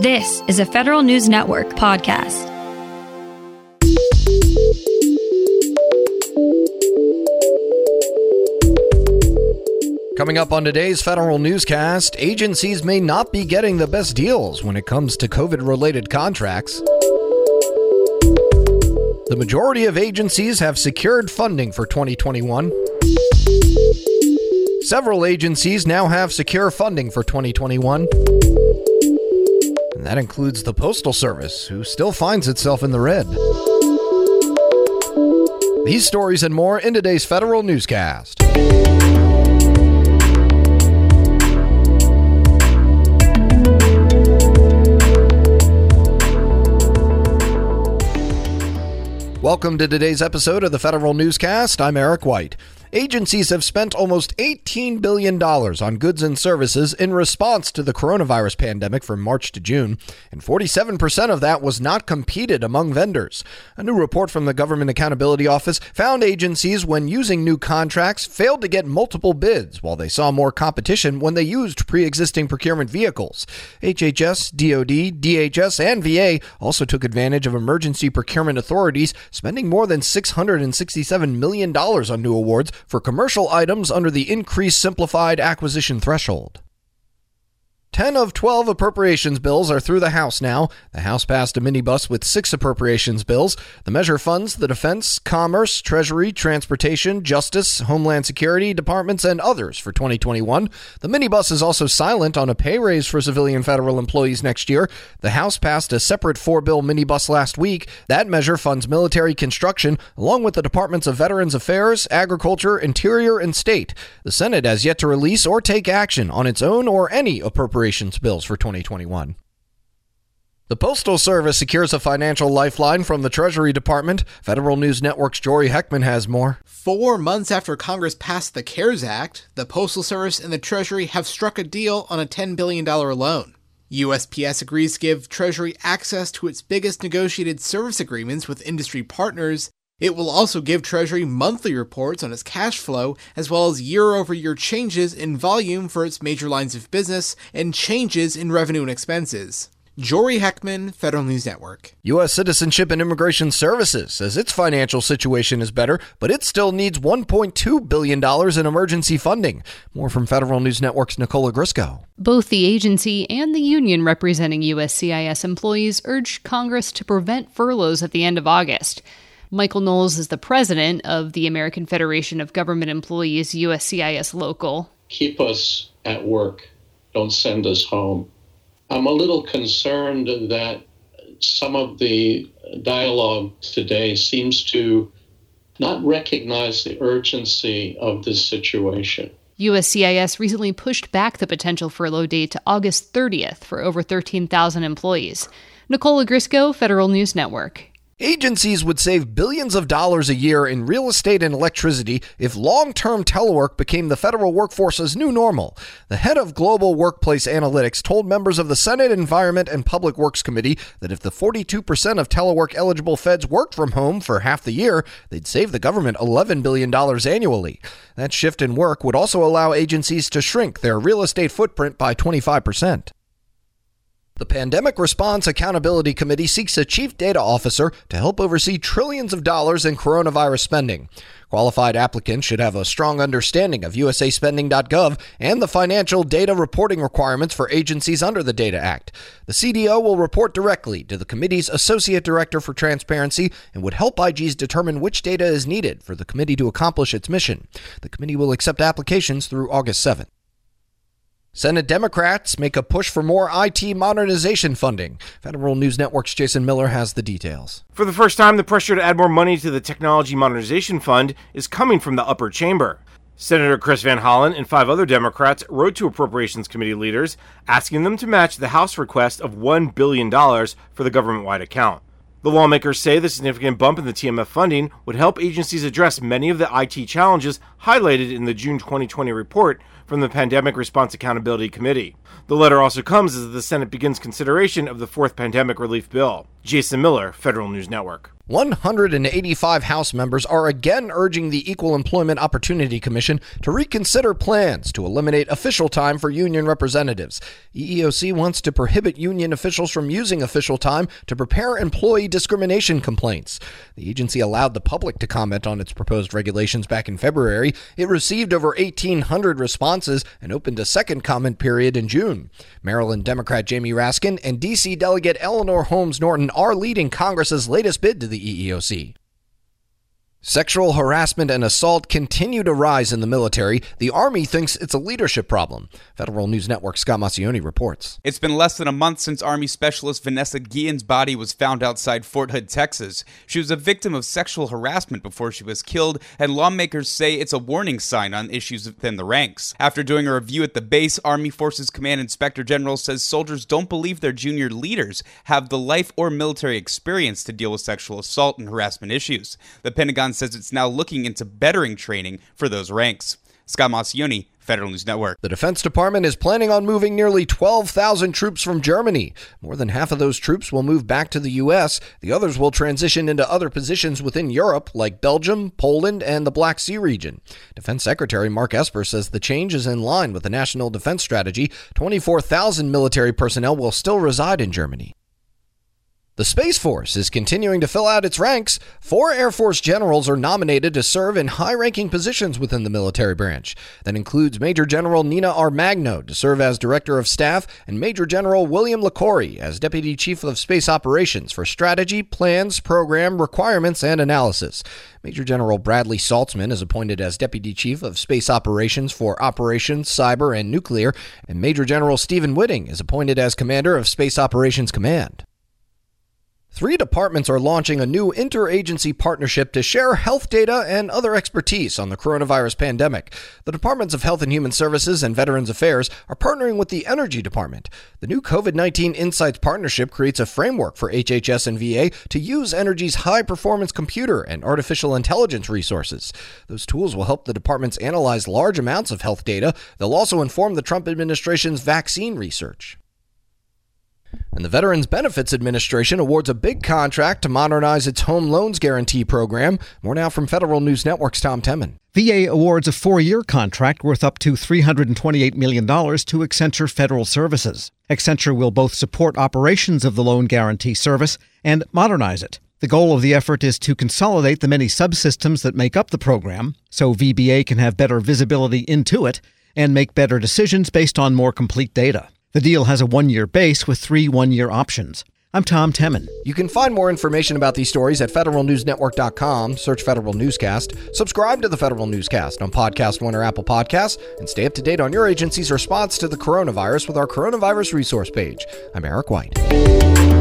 This is a Federal News Network podcast. Coming up on today's Federal Newscast, agencies may not be getting the best deals when it comes to COVID related contracts. The majority of agencies have secured funding for 2021. Several agencies now have secure funding for 2021. And that includes the Postal Service, who still finds itself in the red. These stories and more in today's Federal Newscast. Welcome to today's episode of the Federal Newscast. I'm Eric White. Agencies have spent almost $18 billion on goods and services in response to the coronavirus pandemic from March to June, and 47% of that was not competed among vendors. A new report from the Government Accountability Office found agencies, when using new contracts, failed to get multiple bids, while they saw more competition when they used pre existing procurement vehicles. HHS, DoD, DHS, and VA also took advantage of emergency procurement authorities, spending more than $667 million on new awards for commercial items under the increased simplified acquisition threshold. 10 of 12 appropriations bills are through the House now. The House passed a minibus with six appropriations bills. The measure funds the Defense, Commerce, Treasury, Transportation, Justice, Homeland Security departments, and others for 2021. The minibus is also silent on a pay raise for civilian federal employees next year. The House passed a separate four bill minibus last week. That measure funds military construction, along with the Departments of Veterans Affairs, Agriculture, Interior, and State. The Senate has yet to release or take action on its own or any appropriation bills for 2021. The Postal Service secures a financial lifeline from the Treasury Department. Federal News Network's Jory Heckman has more. Four months after Congress passed the CARES Act, the Postal Service and the Treasury have struck a deal on a $10 billion loan. USPS agrees to give Treasury access to its biggest negotiated service agreements with industry partners it will also give Treasury monthly reports on its cash flow, as well as year over year changes in volume for its major lines of business and changes in revenue and expenses. Jory Heckman, Federal News Network. U.S. Citizenship and Immigration Services says its financial situation is better, but it still needs $1.2 billion in emergency funding. More from Federal News Network's Nicola Ogrysko. Both the agency and the union representing USCIS employees urged Congress to prevent furloughs at the end of August. Michael Knowles is the president of the American Federation of Government Employees USCIS Local. Keep us at work, don't send us home. I'm a little concerned that some of the dialogue today seems to not recognize the urgency of this situation. USCIS recently pushed back the potential furlough date to August 30th for over 13,000 employees. Nicole Ogrysko, Federal News Network. Agencies would save billions of dollars a year in real estate and electricity if long term telework became the federal workforce's new normal. The head of Global Workplace Analytics told members of the Senate Environment and Public Works Committee that if the 42% of telework eligible feds worked from home for half the year, they'd save the government $11 billion annually. That shift in work would also allow agencies to shrink their real estate footprint by 25%. The Pandemic Response Accountability Committee seeks a chief data officer to help oversee trillions of dollars in coronavirus spending. Qualified applicants should have a strong understanding of usaspending.gov and the financial data reporting requirements for agencies under the Data Act. The CDO will report directly to the committee's Associate Director for Transparency and would help IGs determine which data is needed for the committee to accomplish its mission. The committee will accept applications through August 7th. Senate Democrats make a push for more IT modernization funding. Federal News Network's Jason Miller has the details. For the first time, the pressure to add more money to the Technology Modernization Fund is coming from the upper chamber. Senator Chris Van Hollen and five other Democrats wrote to Appropriations Committee leaders asking them to match the House request of $1 billion for the government wide account. The lawmakers say the significant bump in the TMF funding would help agencies address many of the IT challenges highlighted in the June 2020 report from the Pandemic Response Accountability Committee. The letter also comes as the Senate begins consideration of the fourth pandemic relief bill. Jason Miller, Federal News Network. 185 House members are again urging the Equal Employment Opportunity Commission to reconsider plans to eliminate official time for union representatives. EEOC wants to prohibit union officials from using official time to prepare employee discrimination complaints. The agency allowed the public to comment on its proposed regulations back in February. It received over 1,800 responses and opened a second comment period in June. Maryland Democrat Jamie Raskin and D.C. Delegate Eleanor Holmes Norton are leading Congress's latest bid to the EEOC. Sexual harassment and assault continue to rise in the military. The Army thinks it's a leadership problem. Federal News Network Scott Maucione reports. It's been less than a month since Army Specialist Vanessa Guillen's body was found outside Fort Hood, Texas. She was a victim of sexual harassment before she was killed, and lawmakers say it's a warning sign on issues within the ranks. After doing a review at the base, Army Forces Command Inspector General says soldiers don't believe their junior leaders have the life or military experience to deal with sexual assault and harassment issues. The Pentagon says it's now looking into bettering training for those ranks. Scott Maucione, Federal News Network. The Defense Department is planning on moving nearly 12,000 troops from Germany. More than half of those troops will move back to the U.S., the others will transition into other positions within Europe, like Belgium, Poland, and the Black Sea region. Defense Secretary Mark Esper says the change is in line with the National Defense Strategy. 24,000 military personnel will still reside in Germany. The Space Force is continuing to fill out its ranks. Four Air Force generals are nominated to serve in high ranking positions within the military branch. That includes Major General Nina Armagno to serve as Director of Staff and Major General William Liquori as Deputy Chief of Space Operations for Strategy, Plans, Program, Requirements, and Analysis. Major General Bradley Saltzman is appointed as Deputy Chief of Space Operations for Operations, Cyber, and Nuclear, and Major General Stephen Whiting is appointed as Commander of Space Operations Command. Three departments are launching a new interagency partnership to share health data and other expertise on the coronavirus pandemic. The Departments of Health and Human Services and Veterans Affairs are partnering with the Energy Department. The new COVID 19 Insights Partnership creates a framework for HHS and VA to use Energy's high performance computer and artificial intelligence resources. Those tools will help the departments analyze large amounts of health data. They'll also inform the Trump administration's vaccine research. And the Veterans Benefits Administration awards a big contract to modernize its home loans guarantee program. More now from Federal News Network's Tom Temin. VA awards a four year contract worth up to $328 million to Accenture Federal Services. Accenture will both support operations of the loan guarantee service and modernize it. The goal of the effort is to consolidate the many subsystems that make up the program so VBA can have better visibility into it and make better decisions based on more complete data. The deal has a one year base with three one year options. I'm Tom Temin. You can find more information about these stories at federalnewsnetwork.com. Search Federal Newscast. Subscribe to the Federal Newscast on Podcast One or Apple Podcasts, and stay up to date on your agency's response to the coronavirus with our coronavirus resource page. I'm Eric White.